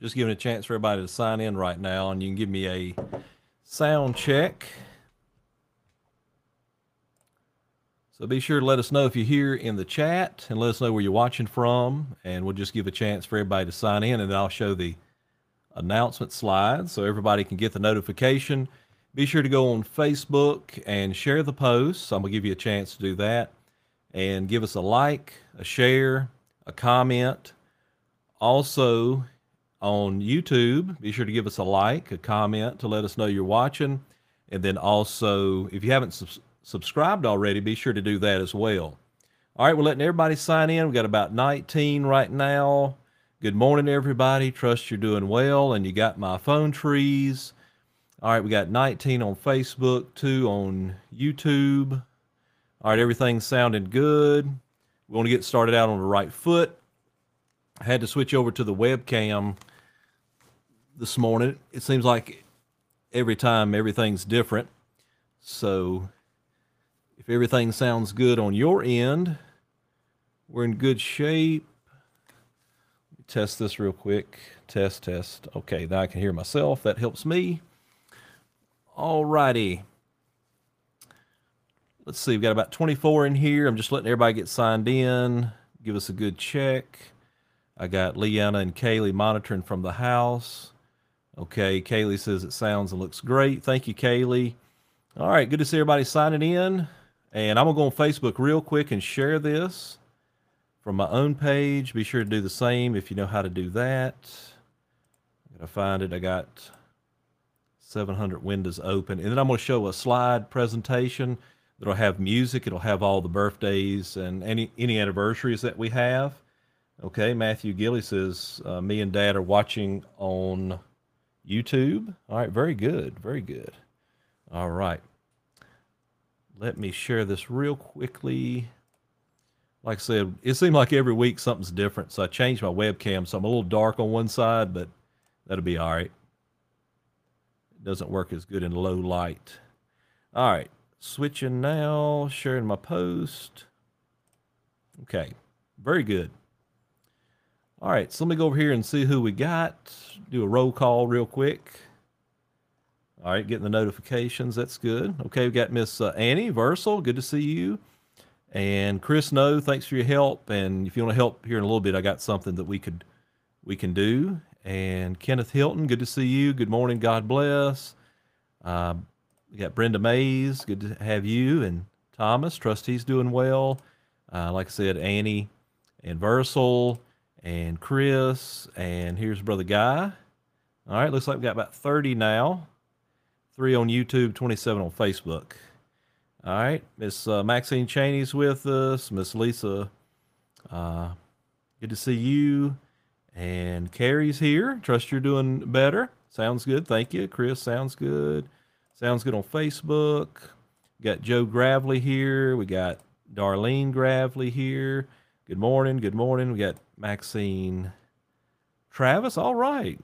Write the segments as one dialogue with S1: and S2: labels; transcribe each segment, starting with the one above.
S1: Just giving a chance for everybody to sign in right now, and you can give me a sound check. So be sure to let us know if you're here in the chat and let us know where you're watching from, and we'll just give a chance for everybody to sign in, and then I'll show the announcement slide so everybody can get the notification. Be sure to go on Facebook and share the posts. I'm going to give you a chance to do that. And give us a like, a share, a comment. Also, on YouTube, be sure to give us a like, a comment to let us know you're watching. And then also, if you haven't sub- subscribed already, be sure to do that as well. All right, we're letting everybody sign in. We've got about 19 right now. Good morning, everybody. Trust you're doing well and you got my phone trees. All right, we got 19 on Facebook, two on YouTube. All right, everything's sounding good. We want to get started out on the right foot. I had to switch over to the webcam this morning. It seems like every time everything's different. So if everything sounds good on your end, we're in good shape. Test this real quick. Test, test. Okay, now I can hear myself. That helps me. All righty. Let's see, we've got about 24 in here. I'm just letting everybody get signed in. Give us a good check. I got Leanna and Kaylee monitoring from the house. Okay, Kaylee says it sounds and looks great. Thank you, Kaylee. All right, good to see everybody signing in. And I'm going to go on Facebook real quick and share this from my own page. Be sure to do the same if you know how to do that. I gotta find it. I got 700 windows open. And then I'm going to show a slide presentation that'll have music. It'll have all the birthdays and any, any anniversaries that we have. Okay, Matthew Gilly says, uh, me and dad are watching on YouTube. All right, very good, very good. All right. Let me share this real quickly. Like I said, it seemed like every week something's different. So I changed my webcam. So I'm a little dark on one side, but that'll be all right. It doesn't work as good in low light. All right. Switching now, sharing my post. Okay. Very good. All right, so let me go over here and see who we got. Do a roll call real quick. All right, getting the notifications. That's good. Okay, we got Miss uh, Annie Versal. Good to see you. And Chris No, thanks for your help. And if you want to help here in a little bit, I got something that we could we can do. And Kenneth Hilton, good to see you. Good morning. God bless. Uh, we got Brenda Mays. Good to have you. And Thomas, trust he's doing well. Uh, like I said, Annie and Versal and Chris, and here's Brother Guy. All right, looks like we got about 30 now. Three on YouTube, 27 on Facebook. All right, Miss uh, Maxine Cheney's with us. Miss Lisa, uh, good to see you. And Carrie's here. Trust you're doing better. Sounds good. Thank you. Chris, sounds good. Sounds good on Facebook. We got Joe Gravely here. We got Darlene Gravely here. Good morning. Good morning. We got Maxine Travis. All right.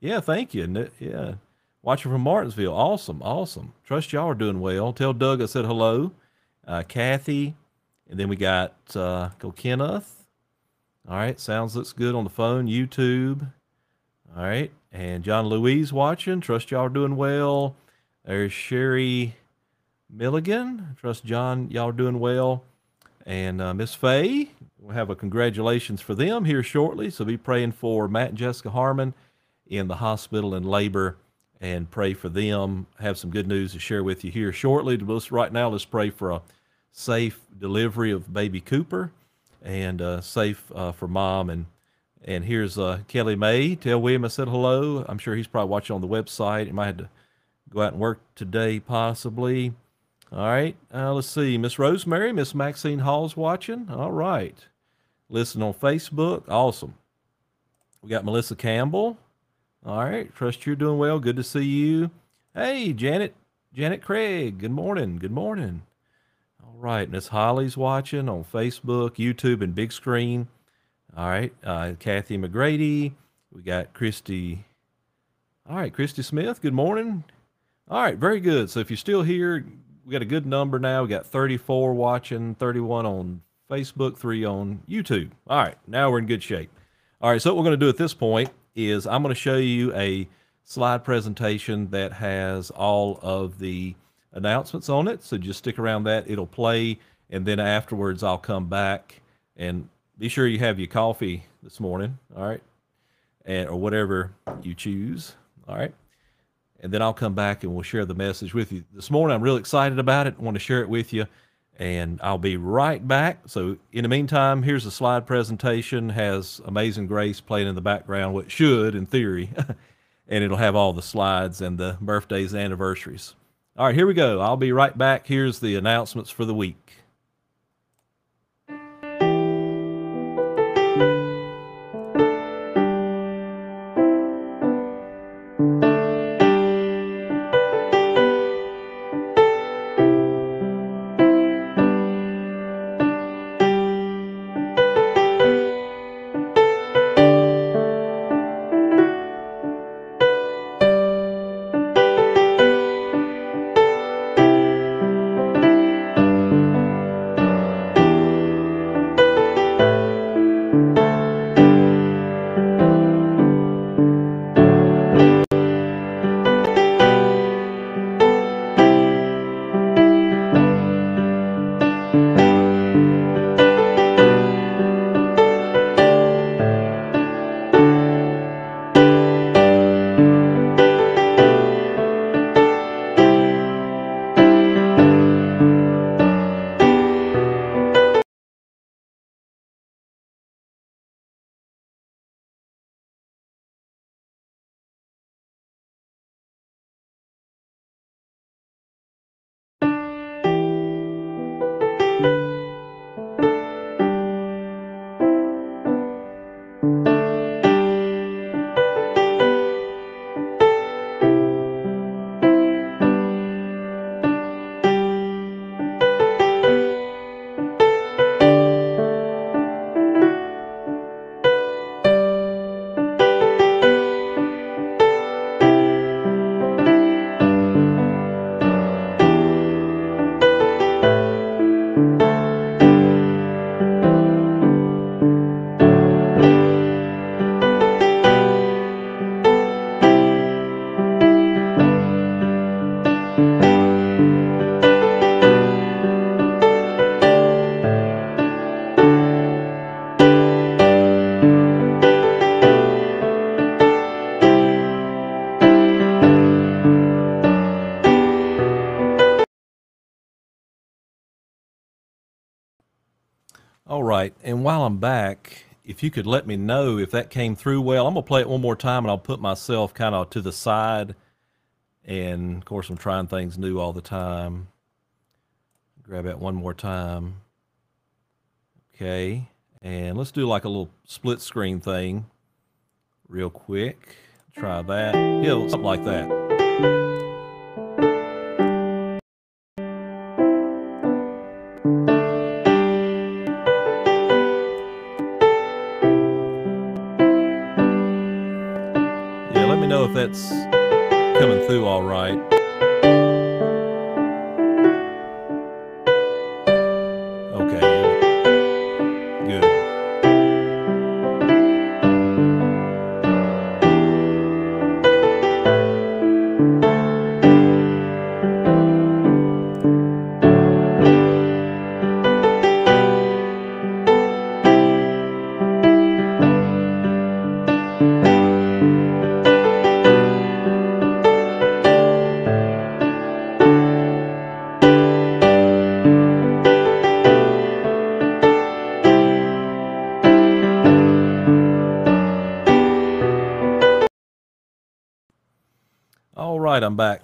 S1: Yeah, thank you. Yeah. Watching from Martinsville. Awesome. Awesome. Trust y'all are doing well. Tell Doug I said hello. Uh, Kathy. And then we got uh, go Kenneth. All right. Sounds looks good on the phone. YouTube. All right. And John Louise watching. Trust y'all are doing well. There's Sherry Milligan. Trust John, y'all are doing well. And uh, Miss Faye, we'll have a congratulations for them here shortly. So be praying for Matt and Jessica Harmon in the hospital in labor and pray for them. Have some good news to share with you here shortly. Let's, right now, let's pray for a safe delivery of baby Cooper and uh, safe uh, for mom. And and here's uh, Kelly May. Tell William I said hello. I'm sure he's probably watching on the website. He might have to go out and work today, possibly. All right. Uh, let's see. Miss Rosemary, Miss Maxine Hall's watching. All right. Listen on Facebook. Awesome. We got Melissa Campbell. All right. Trust you're doing well. Good to see you. Hey, Janet. Janet Craig. Good morning. Good morning. All right. Miss Holly's watching on Facebook, YouTube, and big screen. All right. Uh, Kathy McGrady. We got Christy. All right. Christy Smith. Good morning. All right. Very good. So if you're still here, we got a good number now. We got 34 watching, 31 on Facebook, three on YouTube. All right, now we're in good shape. All right, so what we're going to do at this point is I'm going to show you a slide presentation that has all of the announcements on it. So just stick around that. It'll play. And then afterwards, I'll come back and be sure you have your coffee this morning. All right. And, or whatever you choose. All right. And then I'll come back and we'll share the message with you. This morning, I'm real excited about it. I want to share it with you. And I'll be right back. So, in the meantime, here's a slide presentation. Has Amazing Grace playing in the background, what should, in theory. and it'll have all the slides and the birthdays and anniversaries. All right, here we go. I'll be right back. Here's the announcements for the week. If you could let me know if that came through well, I'm going to play it one more time and I'll put myself kind of to the side. And of course, I'm trying things new all the time. Grab that one more time. Okay. And let's do like a little split screen thing real quick. Try that. Yeah, something like that.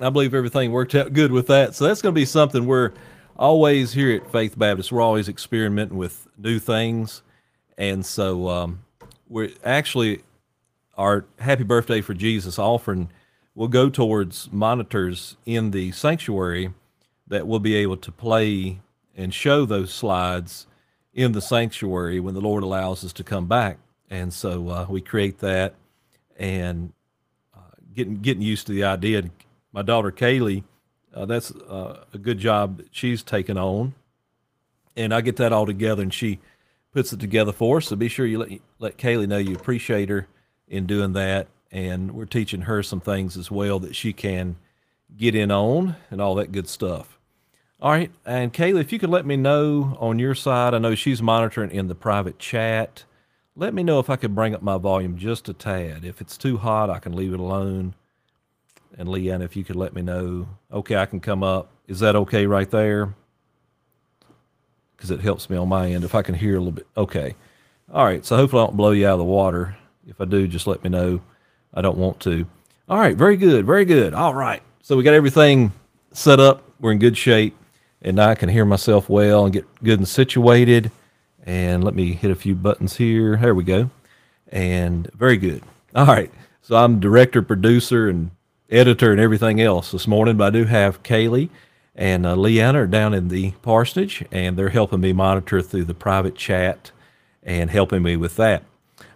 S1: I believe everything worked out good with that. So that's going to be something we're always here at Faith Baptist. We're always experimenting with new things, and so um, we're actually our Happy Birthday for Jesus offering will go towards monitors in the sanctuary that will be able to play and show those slides in the sanctuary when the Lord allows us to come back. And so uh, we create that, and getting getting used to the idea. My daughter Kaylee, uh, that's uh, a good job that she's taken on, and I get that all together, and she puts it together for us. So be sure you let let Kaylee know you appreciate her in doing that. And we're teaching her some things as well that she can get in on and all that good stuff. All right. And Kaylee, if you could let me know on your side, I know she's monitoring in the private chat. Let me know if I could bring up my volume just a tad. If it's too hot, I can leave it alone. And Leanne, if you could let me know. Okay, I can come up. Is that okay right there? Because it helps me on my end if I can hear a little bit. Okay. All right. So hopefully I don't blow you out of the water. If I do, just let me know. I don't want to. All right. Very good. Very good. All right. So we got everything set up. We're in good shape. And now I can hear myself well and get good and situated. And let me hit a few buttons here. There we go. And very good. All right. So I'm director, producer, and editor and everything else this morning, but I do have Kaylee and uh, Leanna are down in the parsonage, and they're helping me monitor through the private chat and helping me with that.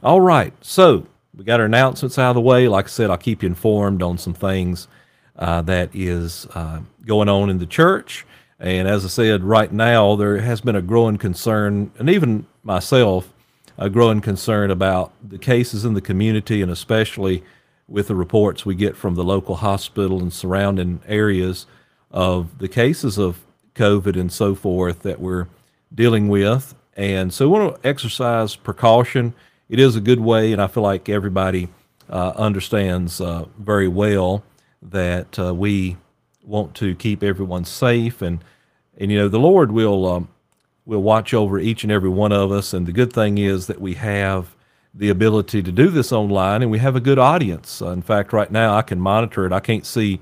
S1: All right, so we got our announcements out of the way. Like I said, I'll keep you informed on some things uh, that is uh, going on in the church. And as I said, right now there has been a growing concern, and even myself, a growing concern about the cases in the community, and especially with the reports we get from the local hospital and surrounding areas of the cases of COVID and so forth that we're dealing with. And so we want to exercise precaution. It is a good way, and I feel like everybody uh, understands uh, very well that uh, we want to keep everyone safe. And, and you know, the Lord will, um, will watch over each and every one of us. And the good thing is that we have the ability to do this online and we have a good audience. Uh, in fact, right now I can monitor it. I can't see.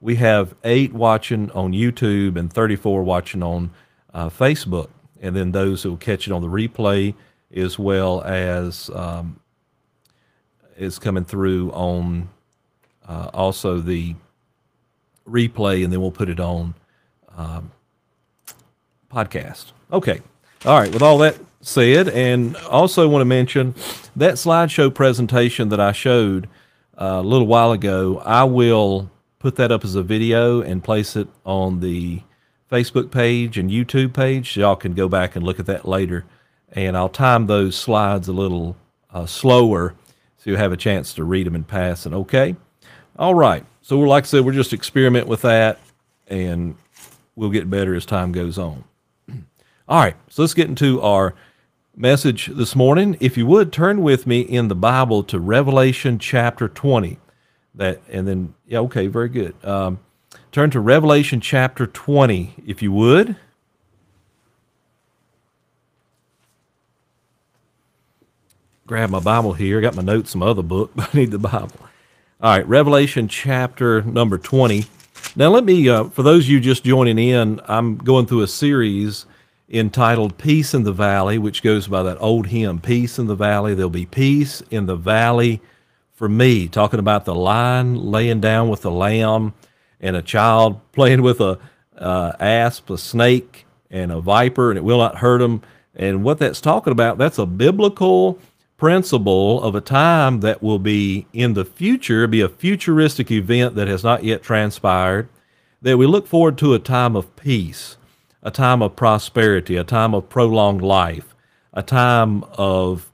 S1: We have eight watching on YouTube and 34 watching on uh, Facebook. And then those who will catch it on the replay as well as um, is coming through on uh, also the replay, and then we'll put it on um, podcast. Okay. All right. With all that said, and also want to mention that slideshow presentation that I showed uh, a little while ago, I will put that up as a video and place it on the Facebook page and YouTube page. Y'all can go back and look at that later. And I'll time those slides a little uh, slower so you have a chance to read them and pass it. Okay? All right. So, we're, like I said, we're just experiment with that and we'll get better as time goes on. All right. So, let's get into our message this morning. If you would turn with me in the Bible to Revelation chapter 20. That and then yeah, okay, very good. Um, turn to Revelation chapter 20, if you would. Grab my Bible here. I got my notes, some other book, but I need the Bible. All right, Revelation chapter number 20. Now, let me, uh, for those of you just joining in, I'm going through a series entitled Peace in the Valley, which goes by that old hymn, Peace in the Valley. There'll be peace in the valley for me, talking about the lion laying down with the lamb and a child playing with a uh, asp, a snake, and a viper, and it will not hurt them. And what that's talking about, that's a biblical principle of a time that will be in the future, be a futuristic event that has not yet transpired, that we look forward to a time of peace a time of prosperity, a time of prolonged life, a time of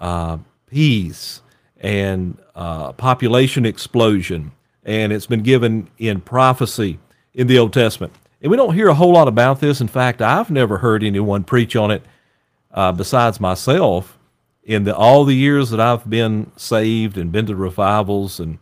S1: uh, peace and uh, population explosion. And it's been given in prophecy in the Old Testament. And we don't hear a whole lot about this. In fact, I've never heard anyone preach on it uh, besides myself in the, all the years that I've been saved and been to revivals and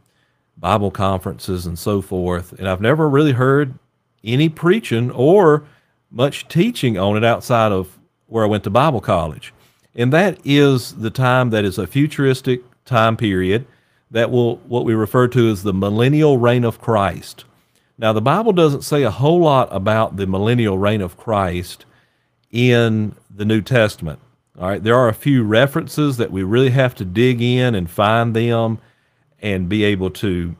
S1: Bible conferences and so forth. And I've never really heard any preaching or much teaching on it outside of where I went to Bible college. And that is the time that is a futuristic time period that will what we refer to as the millennial reign of Christ. Now the Bible doesn't say a whole lot about the millennial reign of Christ in the New Testament. All right, there are a few references that we really have to dig in and find them and be able to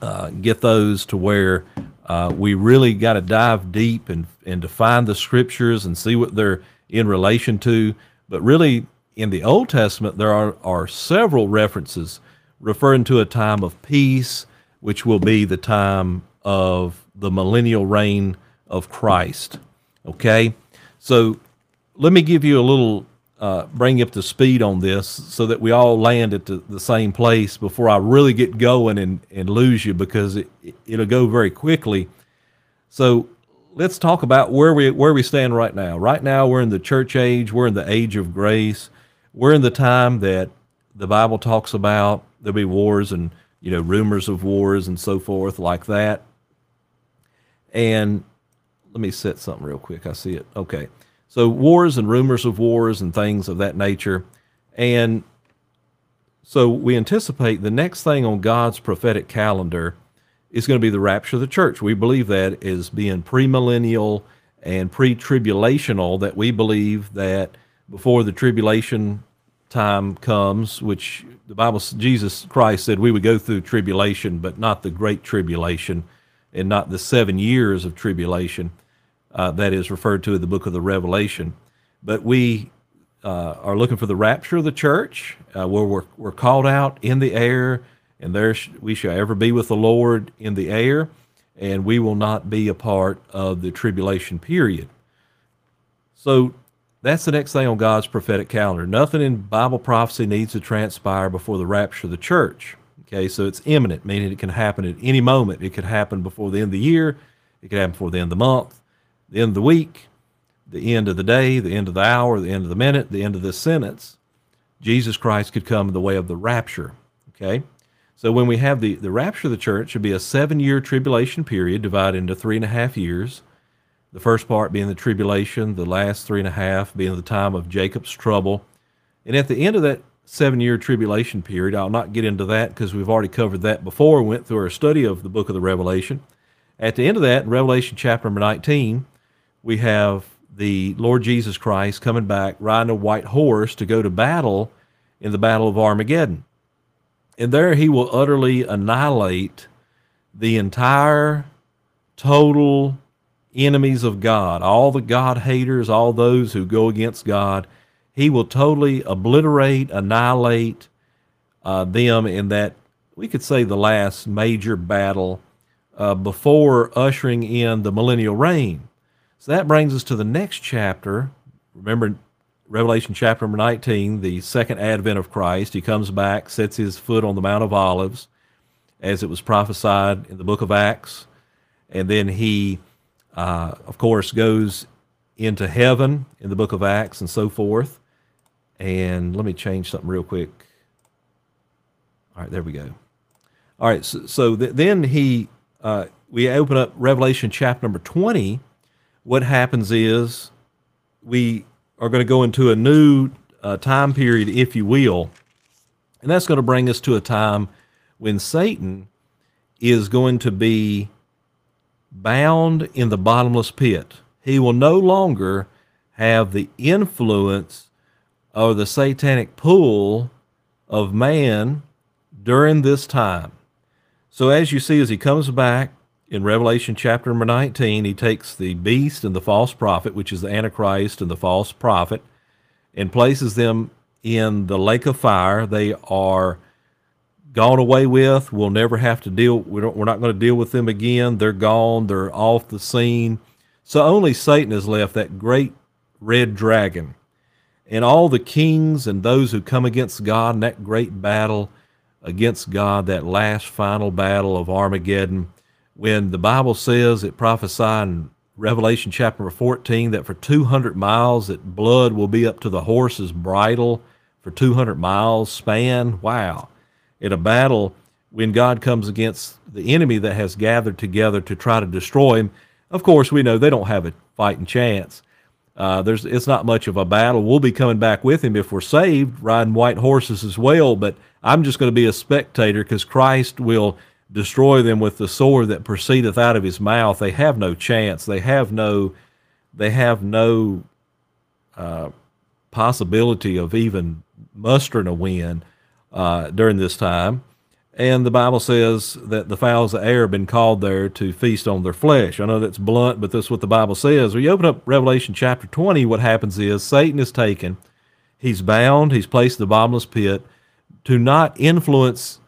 S1: uh, get those to where uh, we really got to dive deep and, and define the scriptures and see what they're in relation to. But really, in the Old Testament, there are, are several references referring to a time of peace, which will be the time of the millennial reign of Christ. Okay? So let me give you a little uh, bring up to speed on this so that we all land at the, the same place before I really get going and, and lose you because it, it'll go very quickly. So let's talk about where we where we stand right now. Right now, we're in the church age. We're in the age of grace. We're in the time that the Bible talks about there'll be wars and you know rumors of wars and so forth like that. And let me set something real quick. I see it. Okay. So wars and rumors of wars and things of that nature. And so we anticipate the next thing on God's prophetic calendar is going to be the rapture of the church. We believe that is being premillennial and pre-tribulational that we believe that before the tribulation time comes, which the Bible Jesus Christ said we would go through tribulation, but not the great tribulation and not the 7 years of tribulation uh, that is referred to in the book of the Revelation. But we uh, are looking for the rapture of the church, uh, where we're, we're called out in the air, and there sh- we shall ever be with the Lord in the air, and we will not be a part of the tribulation period. So that's the next thing on God's prophetic calendar. Nothing in Bible prophecy needs to transpire before the rapture of the church. Okay, so it's imminent, meaning it can happen at any moment. It could happen before the end of the year, it could happen before the end of the month, the end of the week, the end of the day, the end of the hour, the end of the minute, the end of this sentence, Jesus Christ could come in the way of the rapture. Okay? So when we have the, the rapture of the church, should be a seven year tribulation period divided into three and a half years. The first part being the tribulation, the last three and a half being the time of Jacob's trouble. And at the end of that seven year tribulation period, I'll not get into that because we've already covered that before. We went through our study of the book of the Revelation. At the end of that, in Revelation chapter number 19, we have the Lord Jesus Christ coming back riding a white horse to go to battle in the Battle of Armageddon. And there he will utterly annihilate the entire total enemies of God, all the God haters, all those who go against God. He will totally obliterate, annihilate uh, them in that, we could say, the last major battle uh, before ushering in the millennial reign. So that brings us to the next chapter. Remember, Revelation chapter number 19, the second advent of Christ. He comes back, sets his foot on the Mount of Olives, as it was prophesied in the book of Acts. And then he, uh, of course, goes into heaven in the book of Acts and so forth. And let me change something real quick. All right, there we go. All right, so, so th- then he, uh, we open up Revelation chapter number 20 what happens is we are going to go into a new uh, time period, if you will, and that's going to bring us to a time when Satan is going to be bound in the bottomless pit. He will no longer have the influence or the satanic pull of man during this time. So, as you see, as he comes back, in Revelation chapter number 19, he takes the beast and the false prophet, which is the Antichrist and the false prophet, and places them in the lake of fire. They are gone away with. We'll never have to deal, we we're not going to deal with them again. They're gone, they're off the scene. So only Satan is left, that great red dragon. And all the kings and those who come against God in that great battle against God, that last final battle of Armageddon when the Bible says it prophesied in Revelation chapter 14 that for 200 miles that blood will be up to the horse's bridle for 200 miles span. Wow. In a battle, when God comes against the enemy that has gathered together to try to destroy him, of course, we know they don't have a fighting chance. Uh, there's it's not much of a battle. We'll be coming back with him if we're saved, riding white horses as well. But I'm just going to be a spectator because Christ will destroy them with the sword that proceedeth out of his mouth, they have no chance. They have no, they have no uh, possibility of even mustering a win uh, during this time. And the Bible says that the fowls of air have been called there to feast on their flesh. I know that's blunt, but that's what the Bible says. When you open up Revelation chapter 20, what happens is Satan is taken, he's bound, he's placed in the bottomless pit to not influence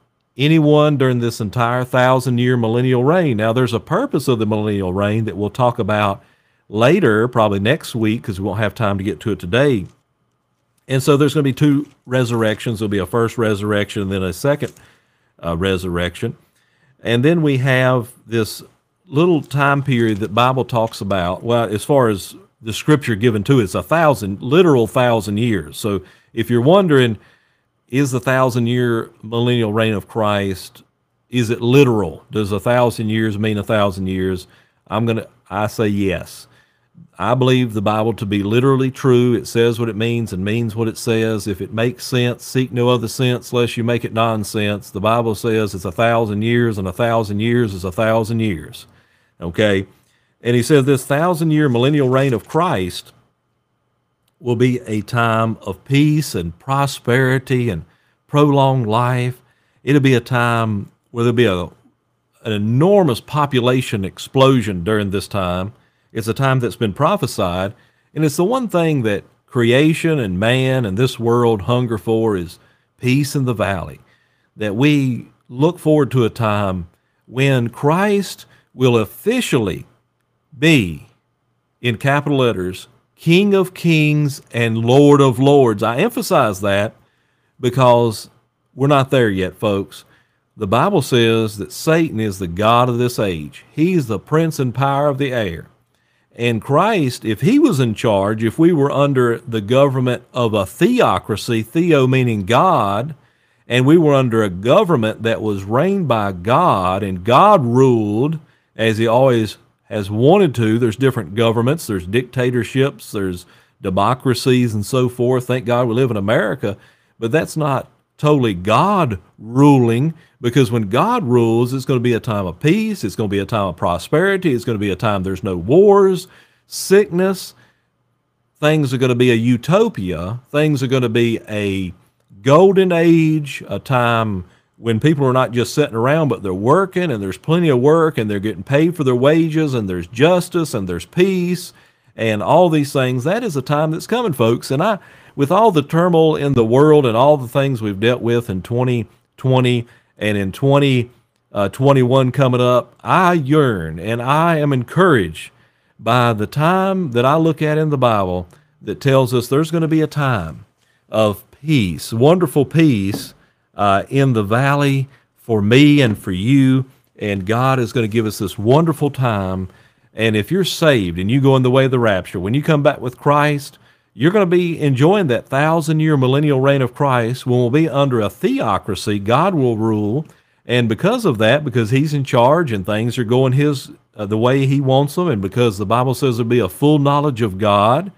S1: anyone during this entire thousand year millennial reign. Now, there's a purpose of the millennial reign that we'll talk about later, probably next week, because we won't have time to get to it today. And so there's going to be two resurrections. There'll be a first resurrection and then a second uh, resurrection. And then we have this little time period that Bible talks about. Well, as far as the scripture given to it, it's a thousand, literal thousand years. So if you're wondering, is the thousand year millennial reign of Christ, is it literal? Does a thousand years mean a thousand years? I'm going to, I say yes. I believe the Bible to be literally true. It says what it means and means what it says. If it makes sense, seek no other sense lest you make it nonsense. The Bible says it's a thousand years, and a thousand years is a thousand years. Okay? And he says this thousand year millennial reign of Christ will be a time of peace and prosperity and prolonged life. It'll be a time where there'll be a, an enormous population explosion during this time it's a time that's been prophesied, and it's the one thing that creation and man and this world hunger for is peace in the valley. That we look forward to a time when Christ will officially be, in capital letters, King of Kings and Lord of Lords. I emphasize that because we're not there yet, folks. The Bible says that Satan is the God of this age. He's the prince and power of the air. And Christ, if he was in charge, if we were under the government of a theocracy, theo meaning God, and we were under a government that was reigned by God and God ruled as he always has wanted to, there's different governments, there's dictatorships, there's democracies and so forth. Thank God we live in America, but that's not totally God ruling because when God rules, it's going to be a time of peace, it's going to be a time of prosperity, it's going to be a time there's no wars, sickness. Things are going to be a utopia. Things are going to be a golden age, a time when people are not just sitting around, but they're working and there's plenty of work and they're getting paid for their wages and there's justice and there's peace and all these things. That is a time that's coming, folks. And I, with all the turmoil in the world and all the things we've dealt with in 2020 and in 2021 uh, coming up, I yearn and I am encouraged by the time that I look at in the Bible that tells us there's going to be a time of peace, wonderful peace uh, in the valley for me and for you. And God is going to give us this wonderful time. And if you're saved and you go in the way of the rapture, when you come back with Christ, you're going to be enjoying that thousand year millennial reign of Christ when we'll be under a theocracy. God will rule. And because of that, because he's in charge and things are going his uh, the way he wants them, and because the Bible says there'll be a full knowledge of God,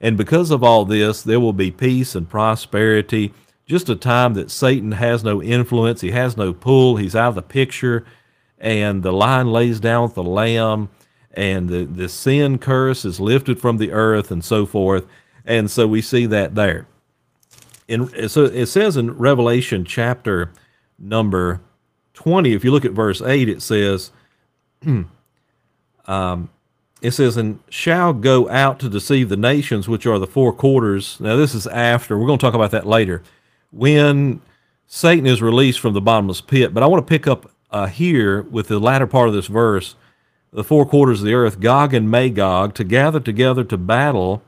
S1: and because of all this, there will be peace and prosperity. Just a time that Satan has no influence, he has no pull, he's out of the picture, and the lion lays down with the lamb, and the, the sin curse is lifted from the earth, and so forth. And so we see that there. And so it says in Revelation chapter number 20, if you look at verse 8, it says, um, it says, and shall go out to deceive the nations, which are the four quarters. Now, this is after, we're going to talk about that later, when Satan is released from the bottomless pit. But I want to pick up uh, here with the latter part of this verse, the four quarters of the earth, Gog and Magog, to gather together to battle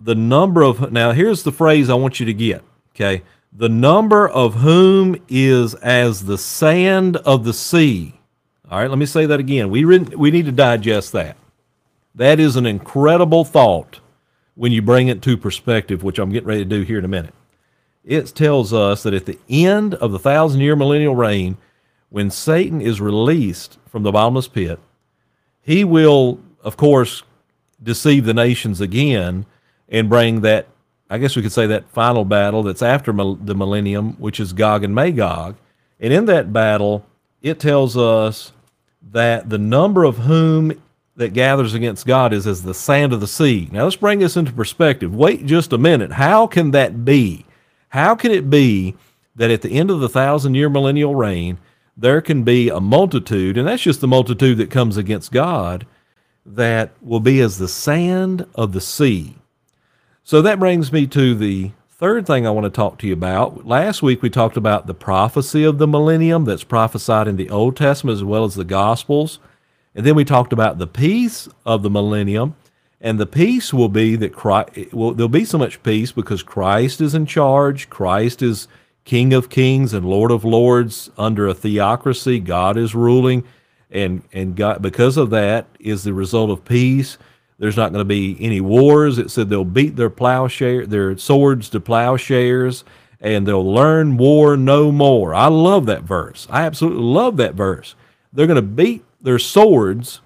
S1: the number of now here's the phrase I want you to get. Okay. The number of whom is as the sand of the sea. All right, let me say that again. We re- we need to digest that. That is an incredible thought when you bring it to perspective, which I'm getting ready to do here in a minute. It tells us that at the end of the thousand year millennial reign, when Satan is released from the bottomless pit, he will, of course, deceive the nations again and bring that, I guess we could say, that final battle that's after the millennium, which is Gog and Magog. And in that battle, it tells us that the number of whom that gathers against God is as the sand of the sea. Now let's bring this into perspective. Wait just a minute. How can that be? How can it be that at the end of the thousand year millennial reign, there can be a multitude, and that's just the multitude that comes against God, that will be as the sand of the sea? So that brings me to the third thing I want to talk to you about. Last week we talked about the prophecy of the millennium that's prophesied in the Old Testament as well as the Gospels. And then we talked about the peace of the millennium. And the peace will be that Christ, well, there'll be so much peace because Christ is in charge. Christ is King of kings and Lord of lords under a theocracy. God is ruling. And, and God, because of that is the result of peace. There's not going to be any wars. It said they'll beat their plowshare, their swords to plowshares, and they'll learn war no more. I love that verse. I absolutely love that verse. They're going to beat their swords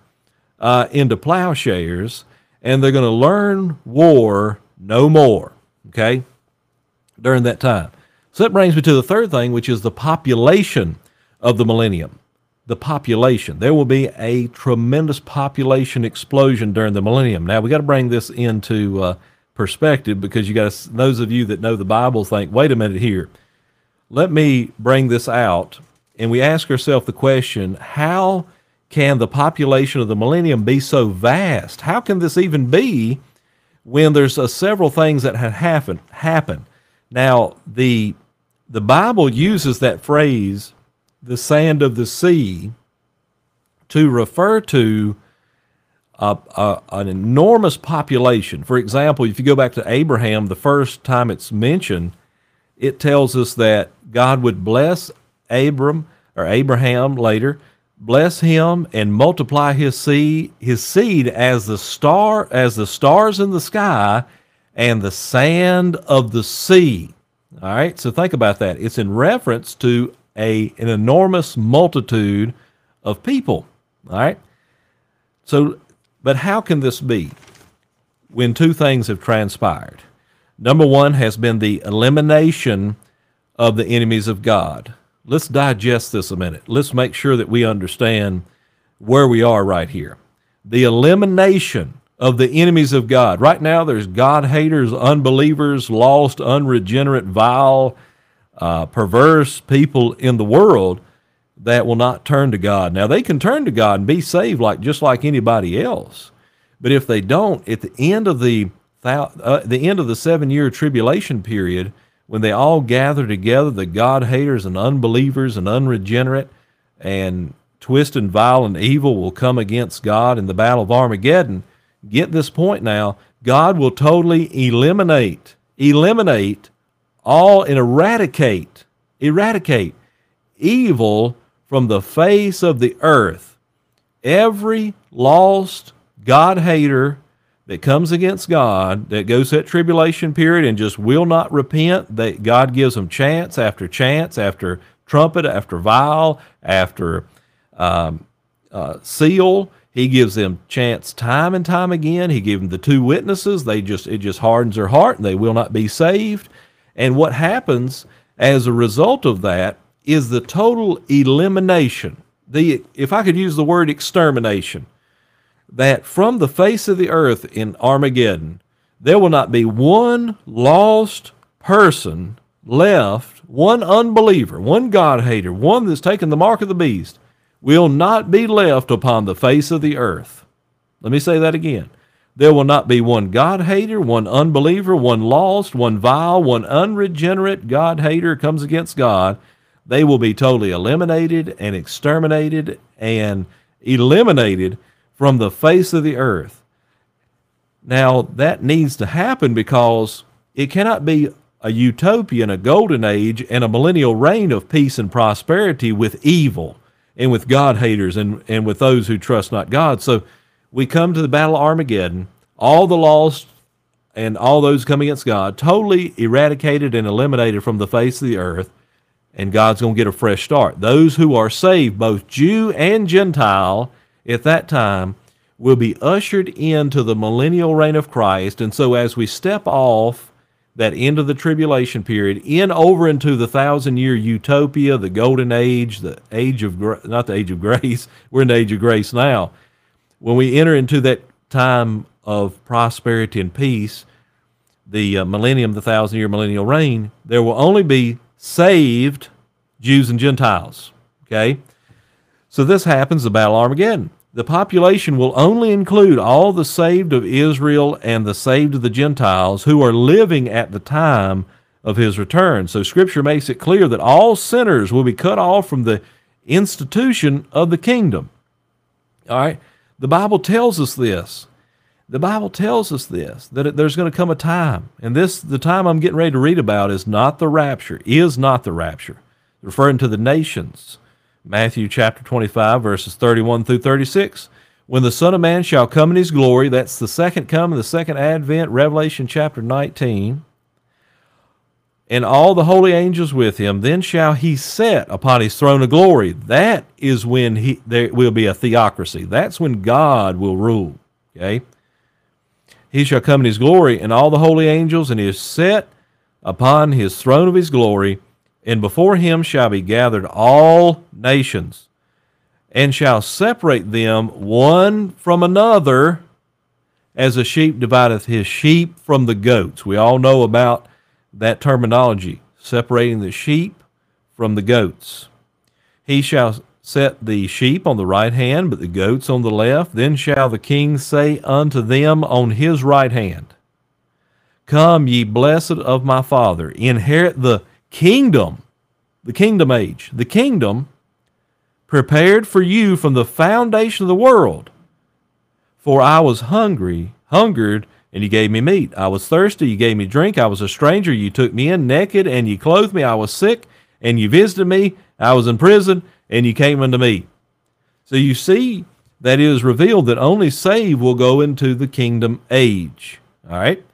S1: uh, into plowshares, and they're going to learn war no more. Okay, during that time. So that brings me to the third thing, which is the population of the millennium. The population. There will be a tremendous population explosion during the millennium. Now we got to bring this into uh, perspective because you got those of you that know the Bible think, wait a minute here. Let me bring this out, and we ask ourselves the question: How can the population of the millennium be so vast? How can this even be when there's uh, several things that have happened? Happen. Now, the the Bible uses that phrase, "the sand of the sea," to refer to a, a, an enormous population. For example, if you go back to Abraham, the first time it's mentioned, it tells us that God would bless Abram or Abraham later bless him and multiply his seed his seed as the star as the stars in the sky and the sand of the sea. All right so think about that. It's in reference to a an enormous multitude of people. All right? So but how can this be when two things have transpired? Number one has been the elimination of the enemies of god let's digest this a minute. Let's make sure that we understand where we are right here. The elimination of the enemies of God. Right now, there's God haters, unbelievers, lost, unregenerate, vile, uh, perverse people in the world that will not turn to God. Now, they can turn to God and be saved like just like anybody else. But if they don't, at the end of the uh, the end of the seven year tribulation period, when they all gather together, the God haters and unbelievers and unregenerate and twisted, vile, and evil will come against God in the battle of Armageddon. Get this point now. God will totally eliminate, eliminate all and eradicate, eradicate evil from the face of the earth. Every lost God hater that comes against God, that goes that tribulation period and just will not repent, that God gives them chance after chance after trumpet, after vial, after um, uh, seal. He gives them chance time and time again. He gives them the two witnesses. They just it just hardens their heart and they will not be saved. And what happens as a result of that is the total elimination. The if I could use the word extermination that from the face of the earth in Armageddon, there will not be one lost person left, one unbeliever, one God hater, one that's taken the mark of the beast, will not be left upon the face of the earth. Let me say that again. There will not be one God hater, one unbeliever, one lost, one vile, one unregenerate God hater comes against God. They will be totally eliminated and exterminated and eliminated from the face of the earth. Now, that needs to happen because it cannot be a utopian, a golden age, and a millennial reign of peace and prosperity with evil and with God haters and, and with those who trust not God. So we come to the Battle of Armageddon, all the lost and all those coming against God, totally eradicated and eliminated from the face of the earth, and God's going to get a fresh start. Those who are saved, both Jew and Gentile, at that time will be ushered into the millennial reign of Christ. And so as we step off that end of the tribulation period in over into the thousand year utopia, the golden age, the age of not the age of grace, we're in the age of grace now. When we enter into that time of prosperity and peace, the uh, millennium, the thousand year millennial reign, there will only be saved Jews and Gentiles. Okay? So this happens, the Battle Armageddon. The population will only include all the saved of Israel and the saved of the Gentiles who are living at the time of his return. So Scripture makes it clear that all sinners will be cut off from the institution of the kingdom. All right? The Bible tells us this The Bible tells us this that there's going to come a time, and this the time I'm getting ready to read about is not the rapture, is not the rapture, referring to the nations. Matthew chapter 25 verses 31 through 36. When the Son of Man shall come in his glory, that's the second coming, the second advent, Revelation chapter 19 and all the holy angels with him. Then shall he set upon his throne of glory. That is when he there will be a theocracy. That's when God will rule. Okay. He shall come in his glory, and all the holy angels, and he is set upon his throne of his glory, and before him shall be gathered all nations, and shall separate them one from another, as a sheep divideth his sheep from the goats. We all know about that terminology, separating the sheep from the goats. He shall set the sheep on the right hand, but the goats on the left. Then shall the king say unto them on his right hand, Come, ye blessed of my Father, inherit the kingdom, the kingdom age, the kingdom prepared for you from the foundation of the world. For I was hungry, hungered, and you gave me meat. I was thirsty, you gave me drink. I was a stranger, you took me in naked, and you clothed me. I was sick, and you visited me. I was in prison, and you came unto me. So you see that it is revealed that only saved will go into the kingdom age. All right.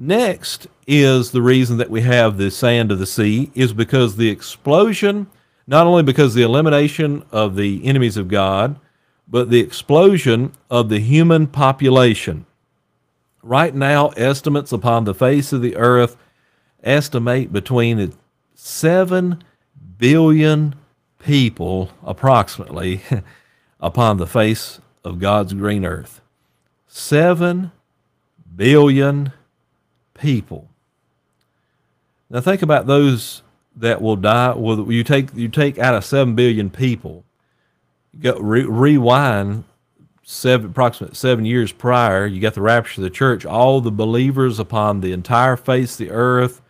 S1: Next is the reason that we have the sand of the sea is because the explosion, not only because the elimination of the enemies of God, but the explosion of the human population. Right now, estimates upon the face of the earth estimate between 7 billion people, approximately, upon the face of God's green earth. 7 billion people. Now think about those that will die. Well, you take you take out of seven billion people, go re- rewind seven, approximate seven years prior, you got the rapture of the church. All the believers upon the entire face of the earth,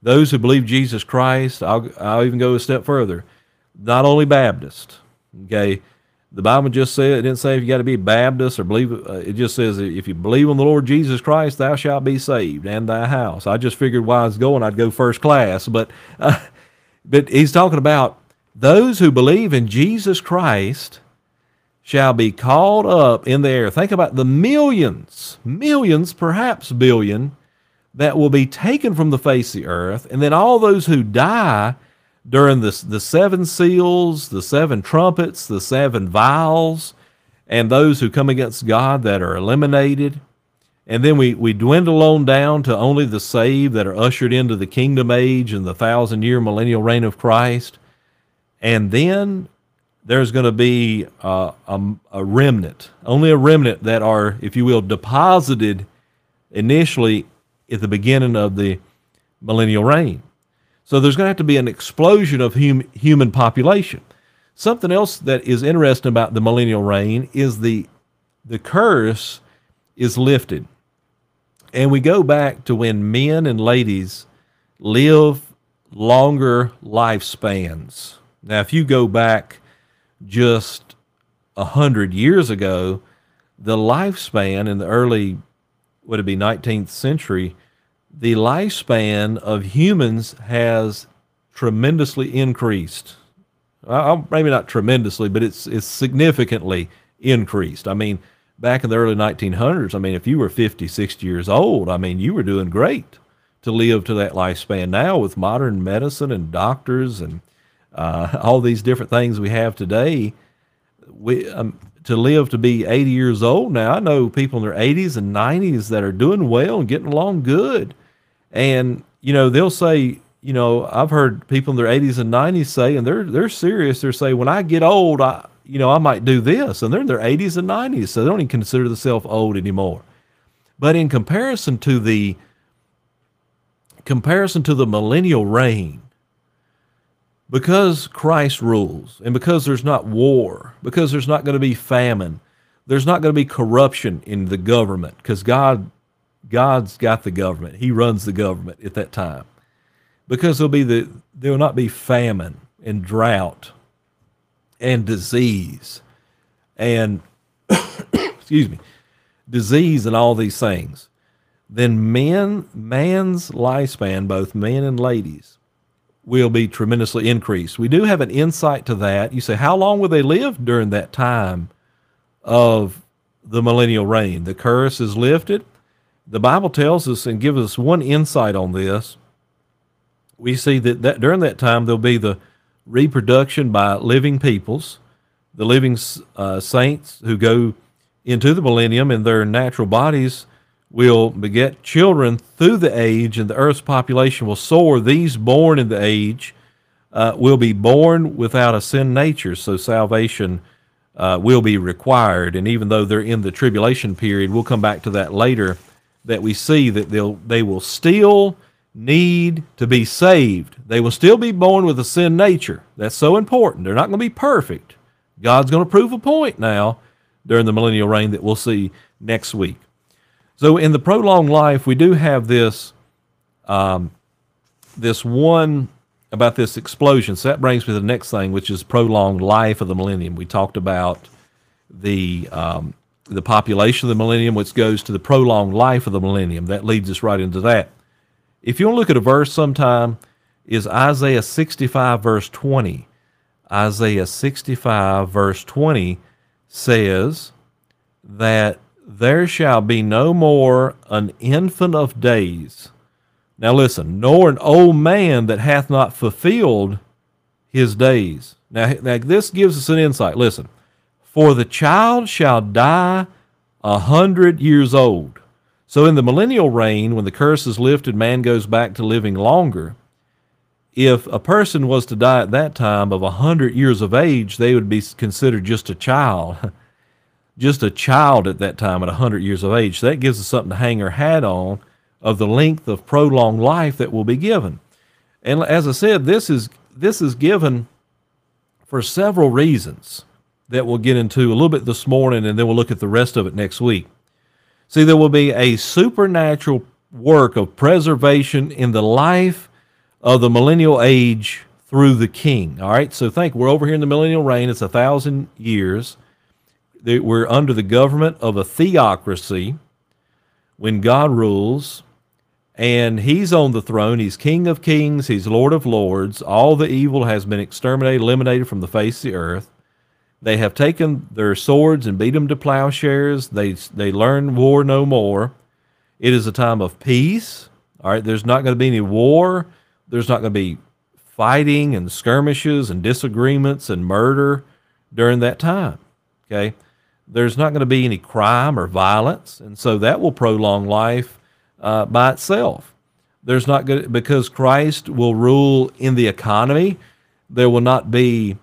S1: those who believe Jesus Christ. I'll, I'll even go a step further. Not only Baptist. Okay, the Bible just said it didn't say if you got to be Baptist or believe. Uh, it just says if you believe on the Lord Jesus Christ, thou shalt be saved, and thy house. I just figured while I was going, I'd go first class, but uh, but he's talking about those who believe in Jesus Christ shall be called up in the air. Think about the millions, millions, perhaps billion, that will be taken from the face of the earth, and then all those who die during the, the seven seals, the seven trumpets, the seven vials, and those who come against God that are eliminated. And then we, we dwindle on down to only the saved that are ushered into the kingdom age and the thousand year millennial reign of Christ. And then there's going to be uh, a, a, remnant, only a remnant that are, if you will, deposited initially at the beginning of the millennial reign. So there's going to have to be an explosion of hum, human population. Something else that is interesting about the millennial reign is the the curse is lifted. And we go back to when men and ladies live longer lifespans. Now, if you go back just a hundred years ago, the lifespan in the early, would it be 19th century, the lifespan of humans has tremendously increased. Uh, maybe not tremendously, but it's it's significantly increased. I mean, back in the early 1900s, I mean, if you were 50, 60 years old, I mean, you were doing great to live to that lifespan. Now, with modern medicine and doctors and uh, all these different things we have today, we um, to live to be 80 years old now. I know people in their 80s and 90s that are doing well and getting along good, and you know they'll say, you know, I've heard people in their 80s and 90s say, and they're they're serious. They're saying, when I get old, I you know I might do this, and they're in their 80s and 90s, so they don't even consider themselves old anymore. But in comparison to the comparison to the millennial reign, because Christ rules and because there's not war, because there's not going to be famine, there's not going to be corruption in the government because God God's got the government. He runs the government at that time. Because there'll be the there will not be famine and drought and disease and excuse me disease and all these things, then men, man's lifespan, both men and ladies, will be tremendously increased. We do have an insight to that. You say, how long will they live during that time of the millennial reign? The curse is lifted. The Bible tells us and gives us one insight on this. We see that, that during that time there'll be the reproduction by living peoples, the living uh, saints who go into the millennium in their natural bodies will beget children through the age, and the earth's population will soar. These born in the age uh, will be born without a sin nature, so salvation uh, will be required. And even though they're in the tribulation period, we'll come back to that later. That we see that they'll they will still need to be saved. They will still be born with a sin nature. That's so important. They're not going to be perfect. God's going to prove a point now during the millennial reign that we'll see next week. So in the prolonged life, we do have this um, this one about this explosion. So that brings me to the next thing, which is prolonged life of the millennium. We talked about the um, the population of the millennium, which goes to the prolonged life of the millennium. That leads us right into that. If you want to look at a verse sometime, is Isaiah 65 verse 20. Isaiah 65 verse 20 says that there shall be no more an infant of days. Now listen, nor an old man that hath not fulfilled his days. Now, now this gives us an insight. Listen, for the child shall die a hundred years old. So in the millennial reign, when the curse is lifted, man goes back to living longer. If a person was to die at that time of a hundred years of age, they would be considered just a child. just a child at that time at a 100 years of age. So that gives us something to hang our hat on of the length of prolonged life that will be given. And as I said, this is this is given for several reasons that we'll get into a little bit this morning and then we'll look at the rest of it next week. See, there will be a supernatural work of preservation in the life of the millennial age through the king. All right, so think we're over here in the millennial reign, it's a thousand years we're under the government of a theocracy when God rules and he's on the throne. He's King of kings, he's Lord of lords. All the evil has been exterminated, eliminated from the face of the earth. They have taken their swords and beat them to plowshares. They, they learn war no more. It is a time of peace. All right, there's not going to be any war. There's not going to be fighting and skirmishes and disagreements and murder during that time. Okay there's not going to be any crime or violence, and so that will prolong life uh, by itself. There's not going because Christ will rule in the economy. There will not be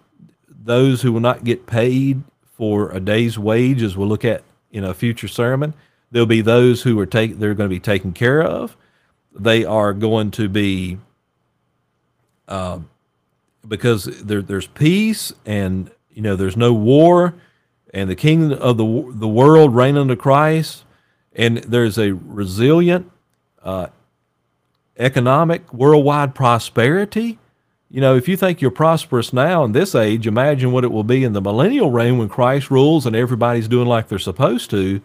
S1: those who will not get paid for a day's wage, as we'll look at in a future sermon. There'll be those who are take they're going to be taken care of. They are going to be uh, because there, there's peace and you know there's no war and the king of the, the world reign under Christ, and there's a resilient uh, economic worldwide prosperity. You know, if you think you're prosperous now in this age, imagine what it will be in the millennial reign when Christ rules and everybody's doing like they're supposed to.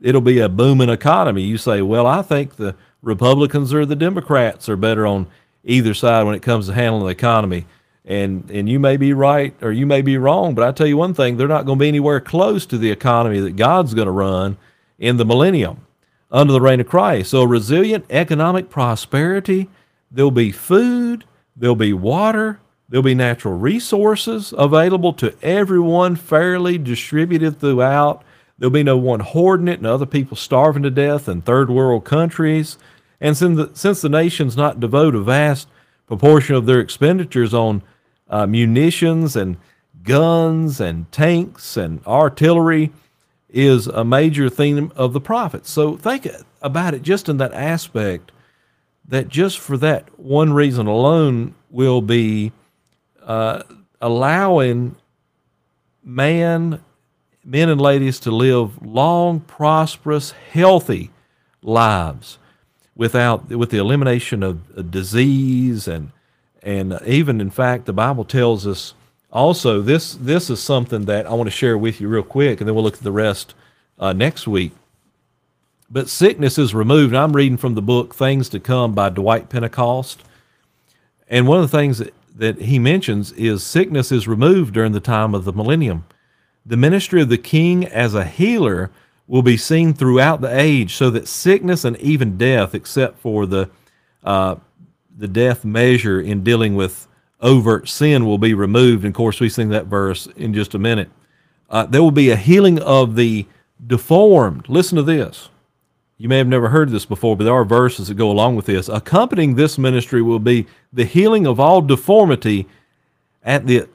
S1: It'll be a booming economy. You say, well, I think the Republicans or the Democrats are better on either side when it comes to handling the economy and and you may be right or you may be wrong, but I tell you one thing: they're not going to be anywhere close to the economy that God's going to run in the millennium under the reign of Christ. So resilient economic prosperity. There'll be food. There'll be water. There'll be natural resources available to everyone, fairly distributed throughout. There'll be no one hoarding it and other people starving to death in third world countries. And since the, since the nations not devote a vast proportion of their expenditures on uh, munitions and guns and tanks and artillery is a major theme of the prophets. So think about it just in that aspect that just for that one reason alone will be uh, allowing man, men and ladies to live long, prosperous, healthy lives without with the elimination of disease and and even in fact, the Bible tells us also this this is something that I want to share with you real quick, and then we'll look at the rest uh, next week. But sickness is removed. I'm reading from the book Things to Come by Dwight Pentecost. And one of the things that, that he mentions is sickness is removed during the time of the millennium. The ministry of the king as a healer will be seen throughout the age, so that sickness and even death, except for the uh, the death measure in dealing with overt sin, will be removed. And of course, we sing that verse in just a minute. Uh, there will be a healing of the deformed. Listen to this. You may have never heard this before, but there are verses that go along with this. Accompanying this ministry will be the healing of all deformity at the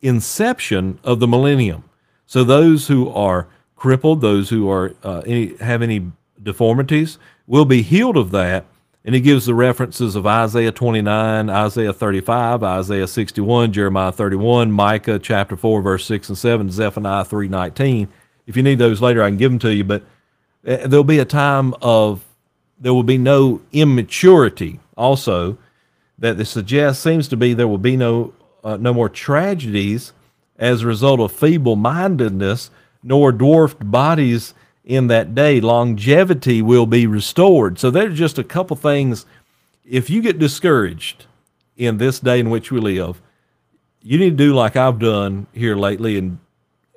S1: inception of the millennium. So those who are crippled, those who are uh, any, have any deformities, will be healed of that. And he gives the references of Isaiah 29, Isaiah 35, Isaiah 61, Jeremiah 31, Micah chapter 4, verse 6 and 7, Zephaniah 3:19. If you need those later, I can give them to you. But there'll be a time of there will be no immaturity. Also, that the suggest seems to be there will be no uh, no more tragedies as a result of feeble mindedness, nor dwarfed bodies in that day. Longevity will be restored. So there's just a couple things. If you get discouraged in this day in which we live, you need to do like I've done here lately, and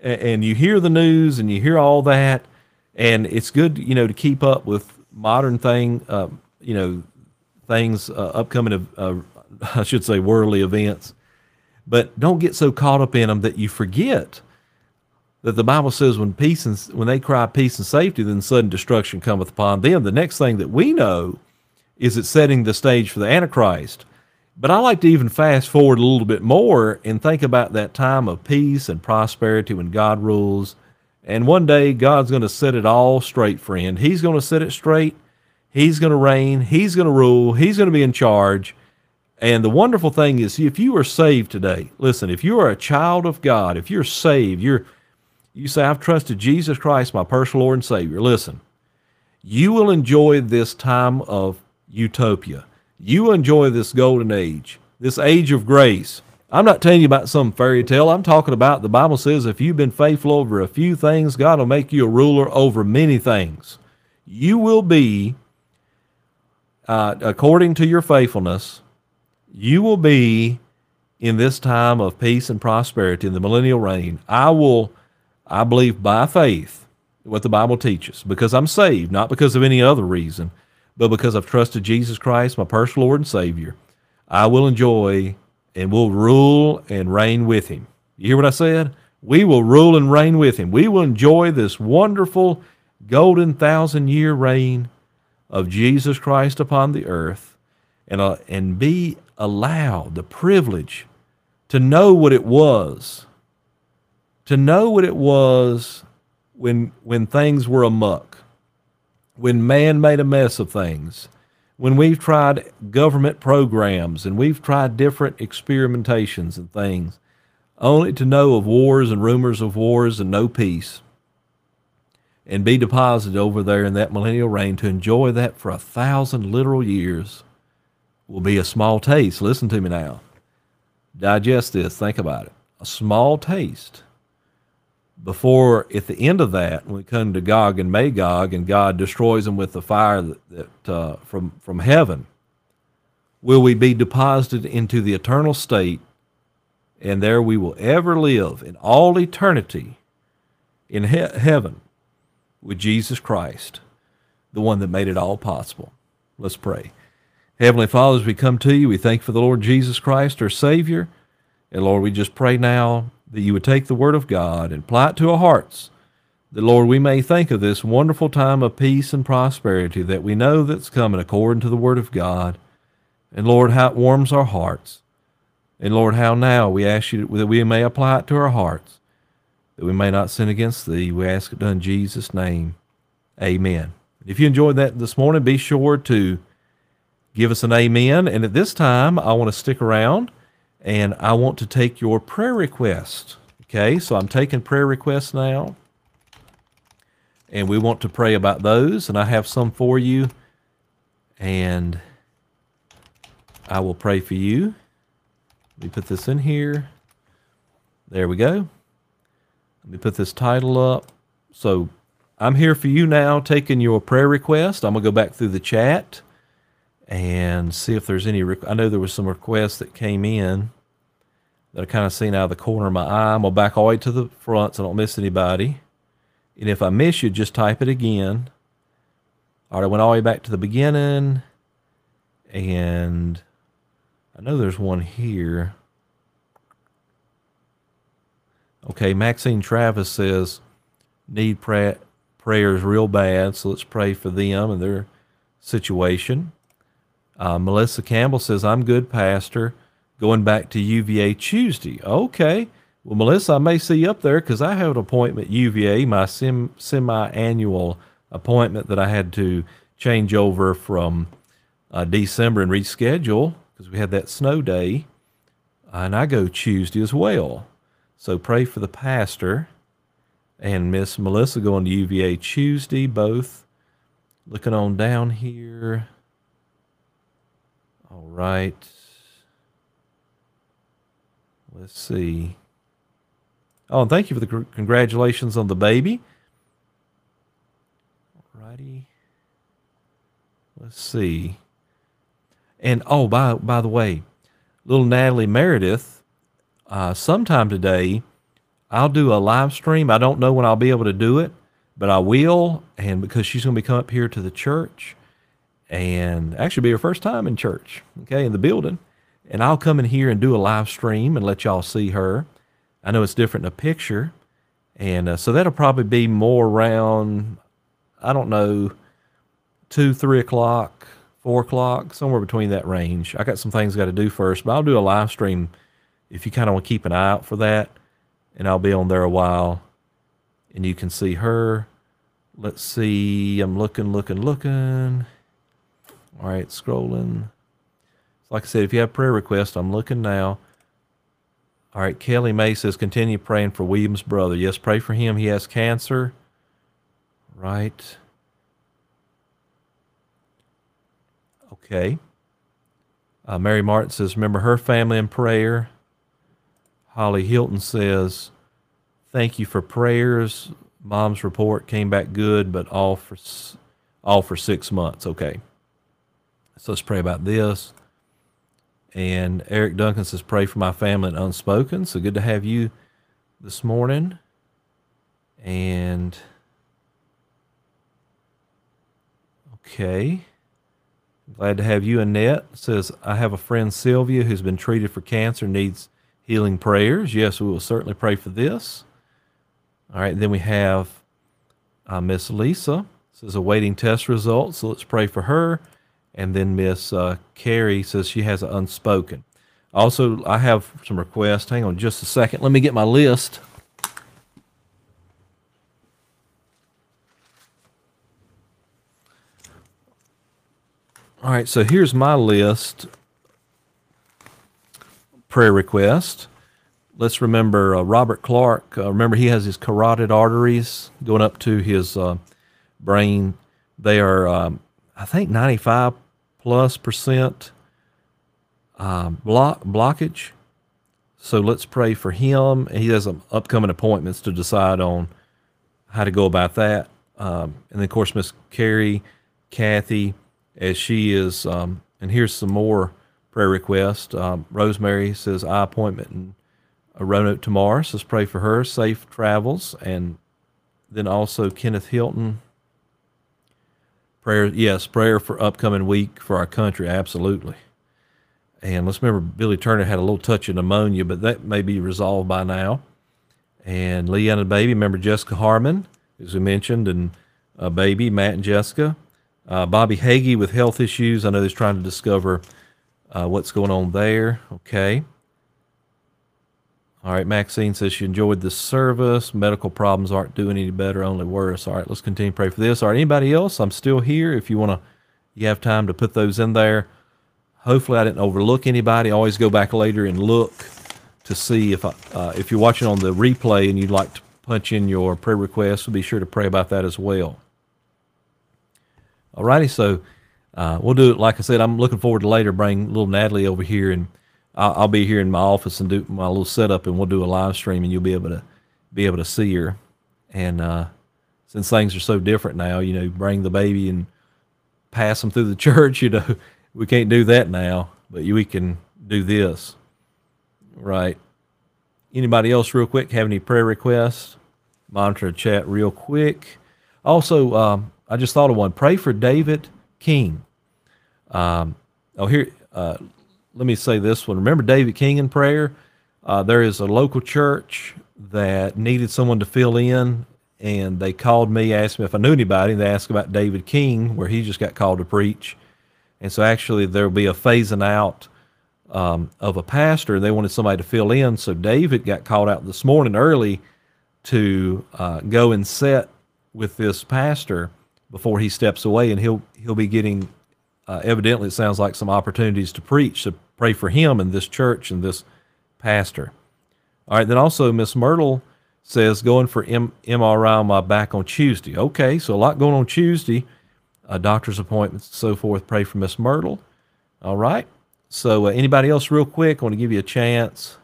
S1: and you hear the news and you hear all that, and it's good, you know, to keep up with modern thing, uh, you know, things, uh, upcoming, uh, I should say, worldly events. But don't get so caught up in them that you forget that the Bible says when peace and when they cry peace and safety, then sudden destruction cometh upon them. The next thing that we know is it's setting the stage for the Antichrist. But I like to even fast forward a little bit more and think about that time of peace and prosperity when God rules and one day God's going to set it all straight, friend. He's going to set it straight. He's going to reign. He's going to rule. He's going to be in charge. And the wonderful thing is, if you are saved today, listen, if you are a child of God, if you're saved, you're, you say, I've trusted Jesus Christ, my personal Lord and Savior, listen, you will enjoy this time of utopia. You enjoy this golden age, this age of grace. I'm not telling you about some fairy tale. I'm talking about the Bible says if you've been faithful over a few things, God will make you a ruler over many things. You will be, uh, according to your faithfulness, you will be in this time of peace and prosperity in the millennial reign. I will, I believe by faith, what the Bible teaches, because I'm saved, not because of any other reason, but because I've trusted Jesus Christ, my personal Lord and Savior. I will enjoy and we'll rule and reign with him. You hear what I said? We will rule and reign with him. We will enjoy this wonderful golden thousand year reign of Jesus Christ upon the earth and, uh, and be allowed the privilege to know what it was, to know what it was when, when things were amuck, when man made a mess of things, when we've tried government programs and we've tried different experimentations and things, only to know of wars and rumors of wars and no peace, and be deposited over there in that millennial reign to enjoy that for a thousand literal years will be a small taste. Listen to me now. Digest this. Think about it. A small taste before at the end of that, when we come to Gog and Magog, and God destroys them with the fire that, that uh, from from heaven, will we be deposited into the eternal state, and there we will ever live in all eternity in he- heaven with Jesus Christ, the one that made it all possible. Let's pray. Heavenly Father, as we come to you, we thank you for the Lord Jesus Christ, our Savior. And Lord, we just pray now that you would take the Word of God and apply it to our hearts. That, Lord, we may think of this wonderful time of peace and prosperity that we know that's coming according to the Word of God. And, Lord, how it warms our hearts. And, Lord, how now we ask you that we may apply it to our hearts, that we may not sin against Thee. We ask it in Jesus' name. Amen. If you enjoyed that this morning, be sure to give us an amen. And at this time, I want to stick around and I want to take your prayer request. Okay, so I'm taking prayer requests now, and we want to pray about those, and I have some for you, and I will pray for you. Let me put this in here. There we go. Let me put this title up. So, I'm here for you now, taking your prayer request. I'm gonna go back through the chat and see if there's any. I know there was some requests that came in that I kind of seen out of the corner of my eye. I'm gonna back all the way to the front so I don't miss anybody. And if I miss you, just type it again. All right, I went all the way back to the beginning, and I know there's one here. Okay, Maxine Travis says need pray- prayers real bad, so let's pray for them and their situation. Uh, Melissa Campbell says, I'm good, Pastor. Going back to UVA Tuesday. Okay. Well, Melissa, I may see you up there because I have an appointment UVA, my sim, semi-annual appointment that I had to change over from uh, December and reschedule because we had that snow day. And I go Tuesday as well. So pray for the pastor and Miss Melissa going to UVA Tuesday, both. Looking on down here. All right. Let's see. Oh, and thank you for the congratulations on the baby. All Righty. Let's see. And oh, by by the way, little Natalie Meredith, uh, sometime today, I'll do a live stream. I don't know when I'll be able to do it, but I will. And because she's going to be coming up here to the church, and actually be her first time in church, okay, in the building. And I'll come in here and do a live stream and let y'all see her. I know it's different in a picture. And uh, so that'll probably be more around, I don't know, two, three o'clock, four o'clock, somewhere between that range. I got some things I got to do first, but I'll do a live stream if you kind of want to keep an eye out for that. And I'll be on there a while and you can see her. Let's see. I'm looking, looking, looking. All right, scrolling. Like I said, if you have prayer requests, I'm looking now. All right, Kelly May says, continue praying for William's brother. Yes, pray for him. He has cancer. Right. Okay. Uh, Mary Martin says, remember her family in prayer. Holly Hilton says, thank you for prayers. Mom's report came back good, but all for all for six months. Okay. So let's pray about this. And Eric Duncan says, Pray for my family and unspoken. So good to have you this morning. And okay. Glad to have you, Annette. Says, I have a friend, Sylvia, who's been treated for cancer, needs healing prayers. Yes, we will certainly pray for this. All right, then we have uh, Miss Lisa. Says, awaiting test results. So let's pray for her. And then Miss uh, Carrie says she has an unspoken. Also, I have some requests. Hang on just a second. Let me get my list. All right, so here's my list. Prayer request. Let's remember uh, Robert Clark. Uh, remember, he has his carotid arteries going up to his uh, brain. They are, um, I think, 95 plus percent uh, block, blockage. So let's pray for him. He has some upcoming appointments to decide on how to go about that. Um, and then, of course, Miss Carrie, Kathy, as she is, um, and here's some more prayer requests. Um, Rosemary says, I appointment in Roanoke tomorrow. So let's pray for her, safe travels. And then also Kenneth Hilton, Prayer, yes, prayer for upcoming week for our country, absolutely. And let's remember Billy Turner had a little touch of pneumonia, but that may be resolved by now. And Leanna Baby, remember Jessica Harmon, as we mentioned, and uh, Baby, Matt and Jessica. Uh, Bobby Hagee with health issues. I know he's trying to discover uh, what's going on there. Okay. All right, Maxine says she enjoyed the service. Medical problems aren't doing any better, only worse. All right, let's continue to pray for this. All right, anybody else? I'm still here. If you want to, you have time to put those in there. Hopefully, I didn't overlook anybody. Always go back later and look to see if I, uh, if you're watching on the replay and you'd like to punch in your prayer request, be sure to pray about that as well. All righty, so uh, we'll do it. Like I said, I'm looking forward to later bring little Natalie over here and I'll, I'll, be here in my office and do my little setup, and we'll do a live stream, and you'll be able to be able to see her. And uh, since things are so different now, you know, bring the baby and pass them through the church, you know, we can't do that now, but we can do this. Right. Anybody else, real quick, have any prayer requests? Monitor chat real quick. Also, um, I just thought of one. Pray for David King. Um, oh, here, uh, let me say this one. Remember David King in prayer? Uh, there is a local church that needed someone to fill in, and they called me, asked me if I knew anybody. and They asked about David King, where he just got called to preach. And so actually, there'll be a phasing out um, of a pastor. And they wanted somebody to fill in. So David got called out this morning early to uh, go and sit with this pastor before he steps away, and he'll he'll be getting uh, evidently it sounds like some opportunities to preach. So pray for him and this church and this pastor. All right. Then also Miss Myrtle says going for M- MRI on my back on Tuesday. Okay, so a lot going on Tuesday. Uh, doctor's appointments and so forth. Pray for Miss Myrtle. All right. So, uh, anybody else, real quick, I want to give you a chance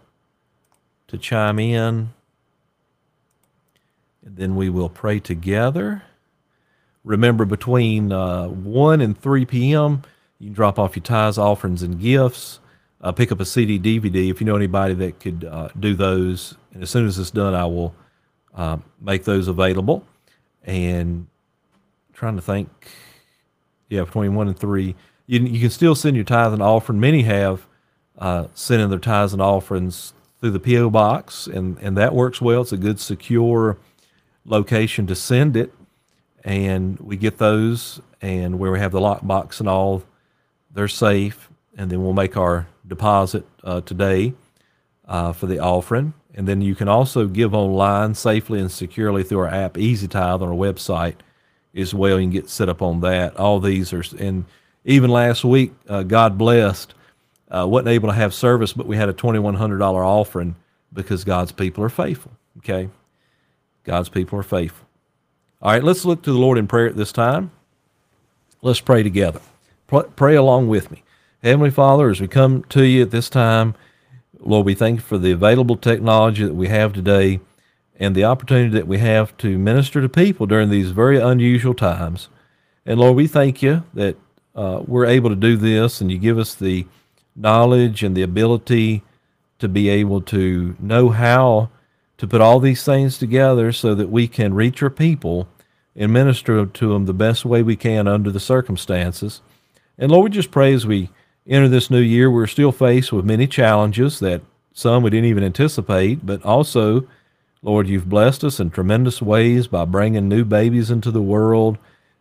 S1: to chime in. And then we will pray together. Remember, between uh, 1 and 3 p.m., you can drop off your tithes, offerings, and gifts. Uh, pick up a CD, DVD if you know anybody that could uh, do those. And as soon as it's done, I will uh, make those available. And trying to think, yeah, between 1 and 3 you, you can still send your tithe and offering. Many have uh, sent in their tithes and offerings through the PO box, and and that works well. It's a good secure location to send it, and we get those, and where we have the lockbox and all, they're safe, and then we'll make our deposit uh, today uh, for the offering. And then you can also give online safely and securely through our app, Easy Tithe, on our website as well. You can get set up on that. All these are, and even last week, uh, God blessed, uh, wasn't able to have service, but we had a $2,100 offering because God's people are faithful. Okay? God's people are faithful. All right, let's look to the Lord in prayer at this time. Let's pray together. Pray along with me. Heavenly Father, as we come to you at this time, Lord, we thank you for the available technology that we have today and the opportunity that we have to minister to people during these very unusual times. And Lord, we thank you that uh, we're able to do this, and you give us the knowledge and the ability to be able to know how to put all these things together so that we can reach our people and minister to them the best way we can under the circumstances. And Lord, we just pray as we enter this new year, we're still faced with many challenges that some we didn't even anticipate, but also, Lord, you've blessed us in tremendous ways by bringing new babies into the world.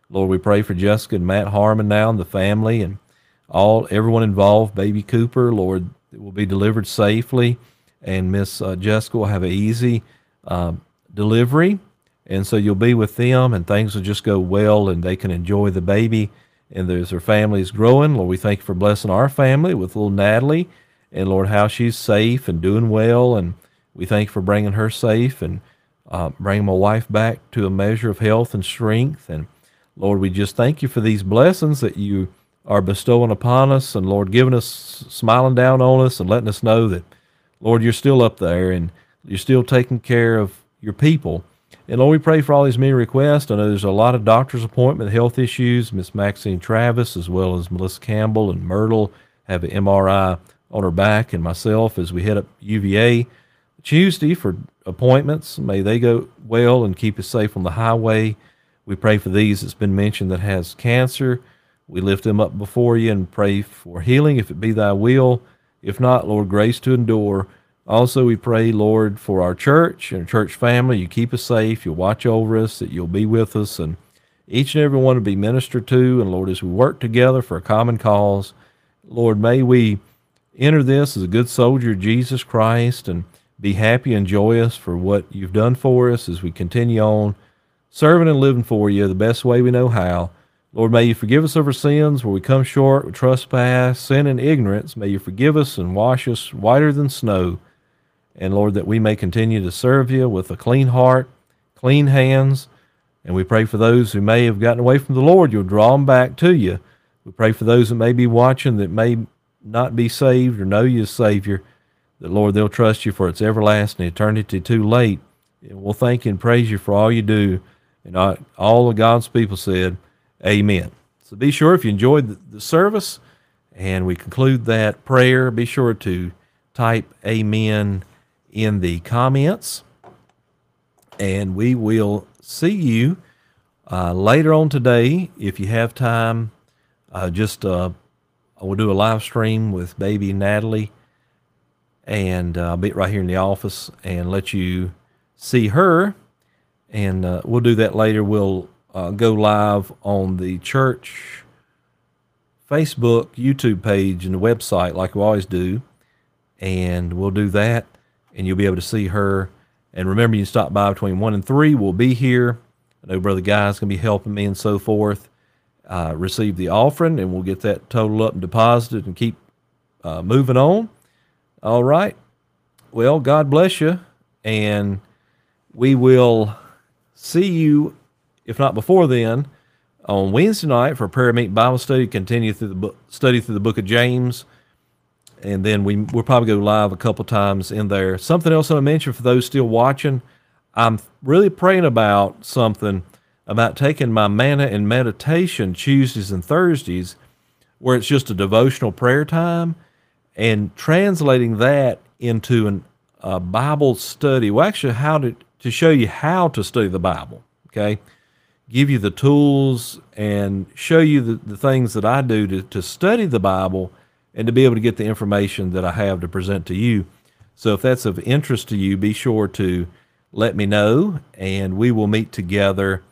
S1: Lord, we pray for Jessica and Matt Harmon now and the family and all everyone involved. Baby Cooper, Lord, it will be delivered safely, and Miss uh, Jessica will have an easy uh, delivery, and so you'll be with them, and things will just go well, and they can enjoy the baby, and there's their family is growing. Lord, we thank you for blessing our family with little Natalie, and Lord, how she's safe and doing well, and we thank you for bringing her safe and uh, bringing my wife back to a measure of health and strength, and Lord, we just thank you for these blessings that you are bestowing upon us, and Lord, giving us, smiling down on us, and letting us know that, Lord, you're still up there and you're still taking care of your people. And Lord, we pray for all these many requests. I know there's a lot of doctor's appointment, health issues. Miss Maxine Travis, as well as Melissa Campbell and Myrtle, have an MRI on her back, and myself as we head up UVA Tuesday for appointments. May they go well and keep us safe on the highway. We pray for these that's been mentioned that has cancer. We lift them up before you and pray for healing if it be thy will. If not, Lord, grace to endure. Also, we pray, Lord, for our church and church family. You keep us safe. You'll watch over us, that you'll be with us, and each and every one to be ministered to. And Lord, as we work together for a common cause, Lord, may we enter this as a good soldier of Jesus Christ and be happy and joyous for what you've done for us as we continue on serving and living for you the best way we know how. Lord, may you forgive us of our sins where we come short with trespass, sin, and ignorance. May you forgive us and wash us whiter than snow. And Lord, that we may continue to serve you with a clean heart, clean hands. And we pray for those who may have gotten away from the Lord, you'll draw them back to you. We pray for those that may be watching that may not be saved or know you as Savior, that Lord, they'll trust you for its everlasting eternity too late. And we'll thank you and praise you for all you do And all of God's people said, Amen. So be sure if you enjoyed the, the service and we conclude that prayer, be sure to type Amen in the comments. And we will see you uh, later on today if you have time. Uh, just uh, I will do a live stream with baby Natalie, and uh, I'll be right here in the office and let you see her. And uh, we'll do that later. We'll uh, go live on the church Facebook, YouTube page, and the website like we always do. And we'll do that, and you'll be able to see her. And remember, you stop by between 1 and 3. We'll be here. I know Brother Guy's going to be helping me and so forth. Uh, receive the offering, and we'll get that total up and deposited and keep uh, moving on. All right. Well, God bless you. And we will see you, if not before then, on Wednesday night for prayer meet Bible study. Continue through the book, study through the book of James, and then we we'll probably go live a couple times in there. Something else I want to mention for those still watching, I'm really praying about something about taking my manna and meditation Tuesdays and Thursdays, where it's just a devotional prayer time, and translating that into an, a Bible study. Well, actually, how to to show you how to study the Bible. Okay give you the tools and show you the, the things that I do to, to study the Bible and to be able to get the information that I have to present to you. So if that's of interest to you, be sure to let me know and we will meet together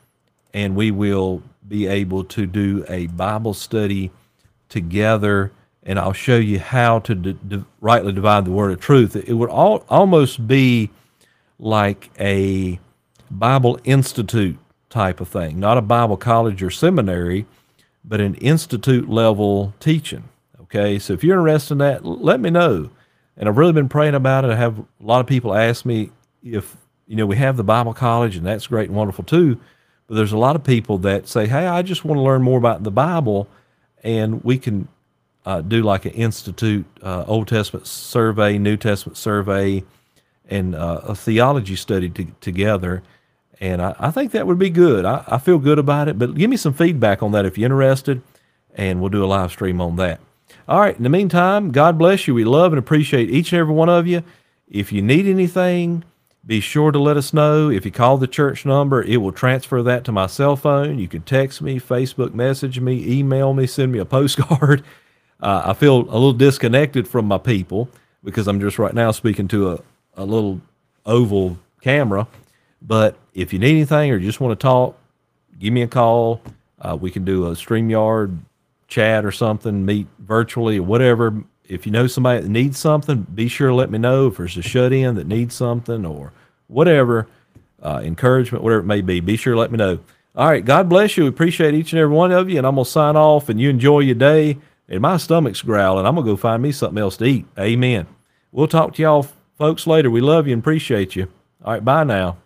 S1: and we will be able to do a Bible study together and I'll show you how to d- d- rightly divide the word of truth. It would all, almost be like a Bible Institute type of thing, not a Bible college or seminary, but an institute level teaching. Okay, so if you're interested in that, let me know. And I've really been praying about it. I have a lot of people ask me if, you know, we have the Bible college and that's great and wonderful too. But there's a lot of people that say, hey, I just want to learn more about the Bible. And we can uh, do like an institute, uh, Old Testament survey, New Testament survey, and uh, a theology study to, together and I, I think that would be good. I, I feel good about it, but give me some feedback on that if you're interested, and we'll do a live stream on that. All right. In the meantime, God bless you. We love and appreciate each and every one of you. If you need anything, be sure to let us know. If you call the church number, it will transfer that to my cell phone. You can text me, Facebook message me, email me, send me a postcard. Uh, I feel a little disconnected from my people because I'm just right now speaking to a, a little oval camera. But if you need anything or you just want to talk, give me a call. Uh, we can do a StreamYard chat or something, meet virtually or whatever. If you know somebody that needs something, be sure to let me know. If there's a shut in that needs something or whatever, uh, encouragement, whatever it may be, be sure to let me know. All right. God bless you. We appreciate each and every one of you. And I'm going to sign off and you enjoy your day. And my stomach's growling. I'm going to go find me something else to eat. Amen. We'll talk to y'all folks later. We love you and appreciate you. All right. Bye now.